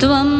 त्वम्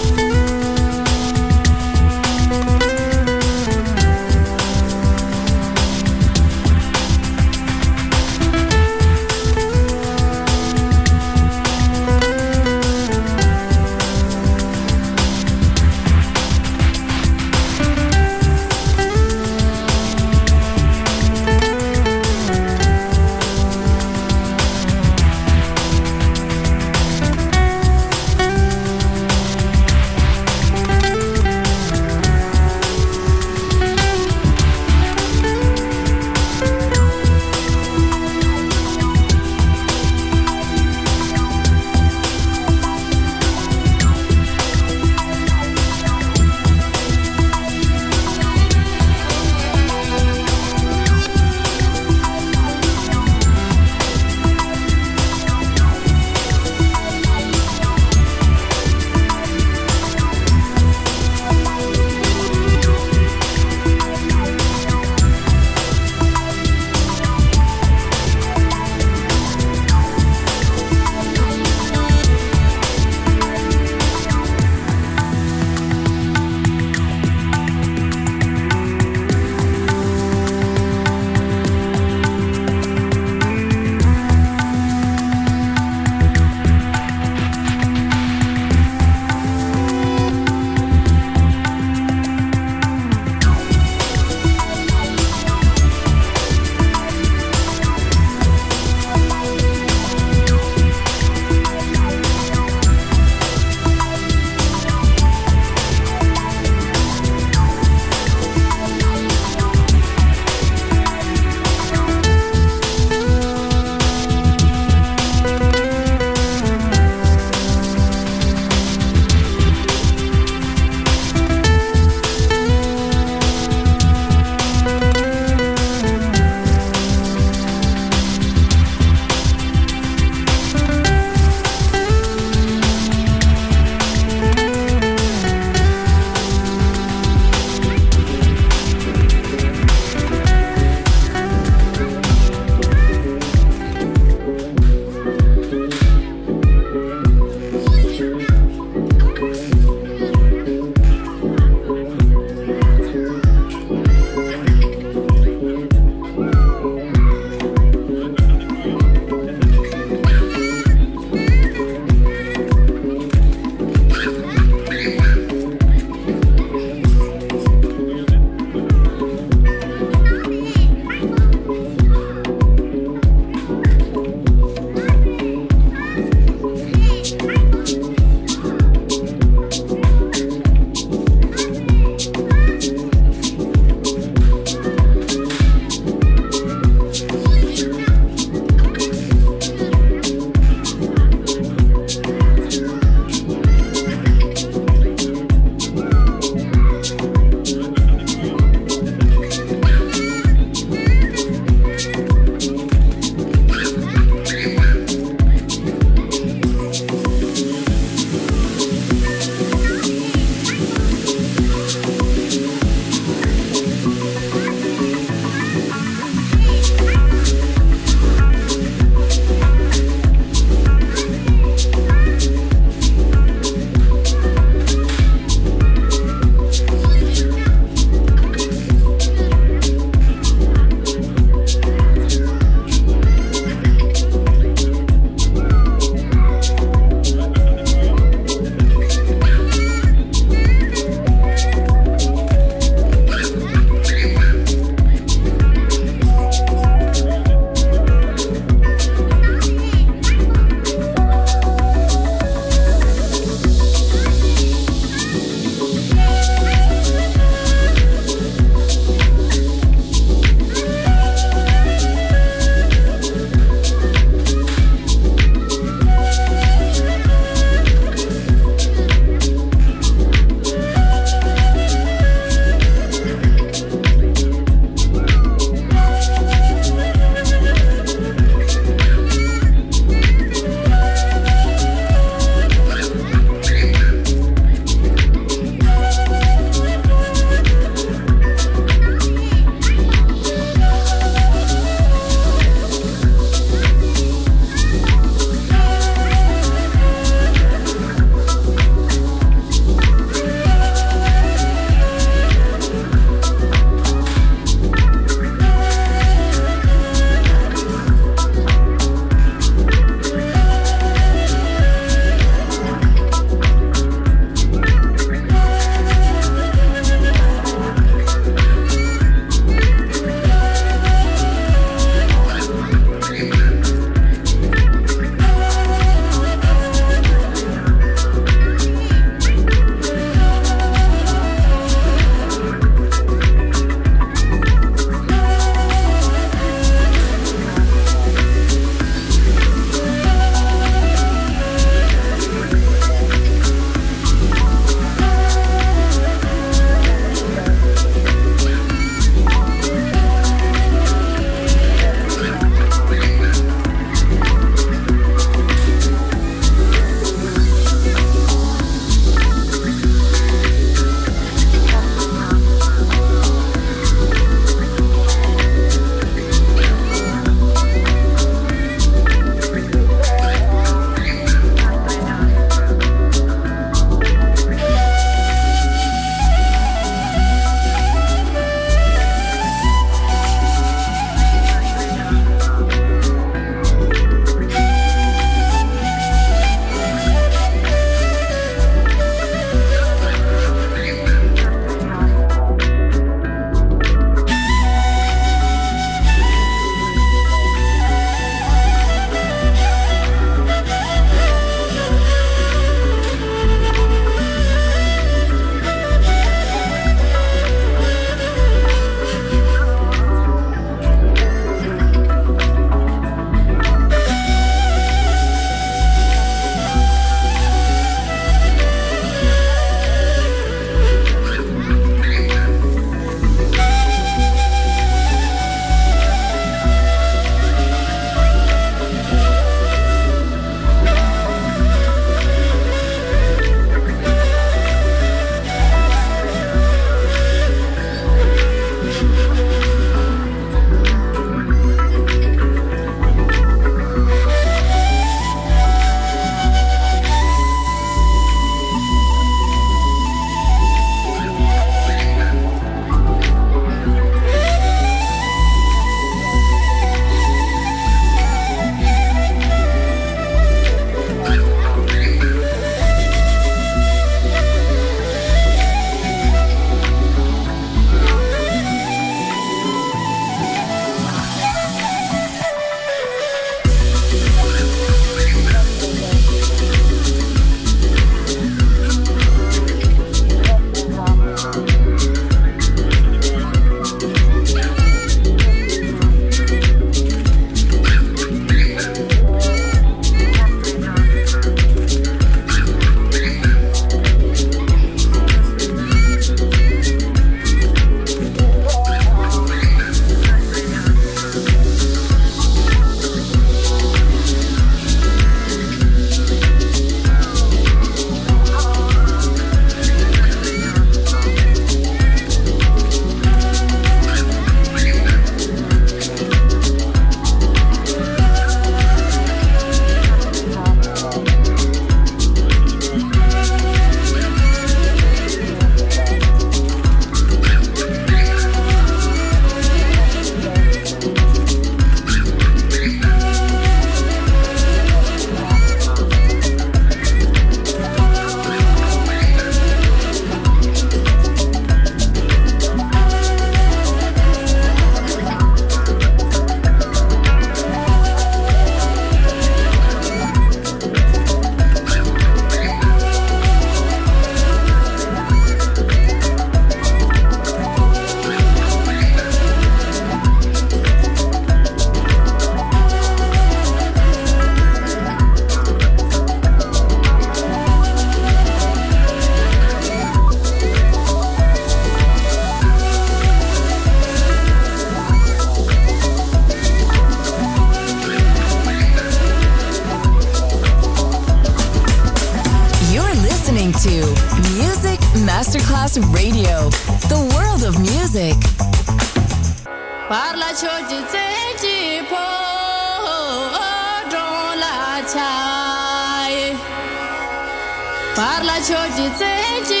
Parla ci oggi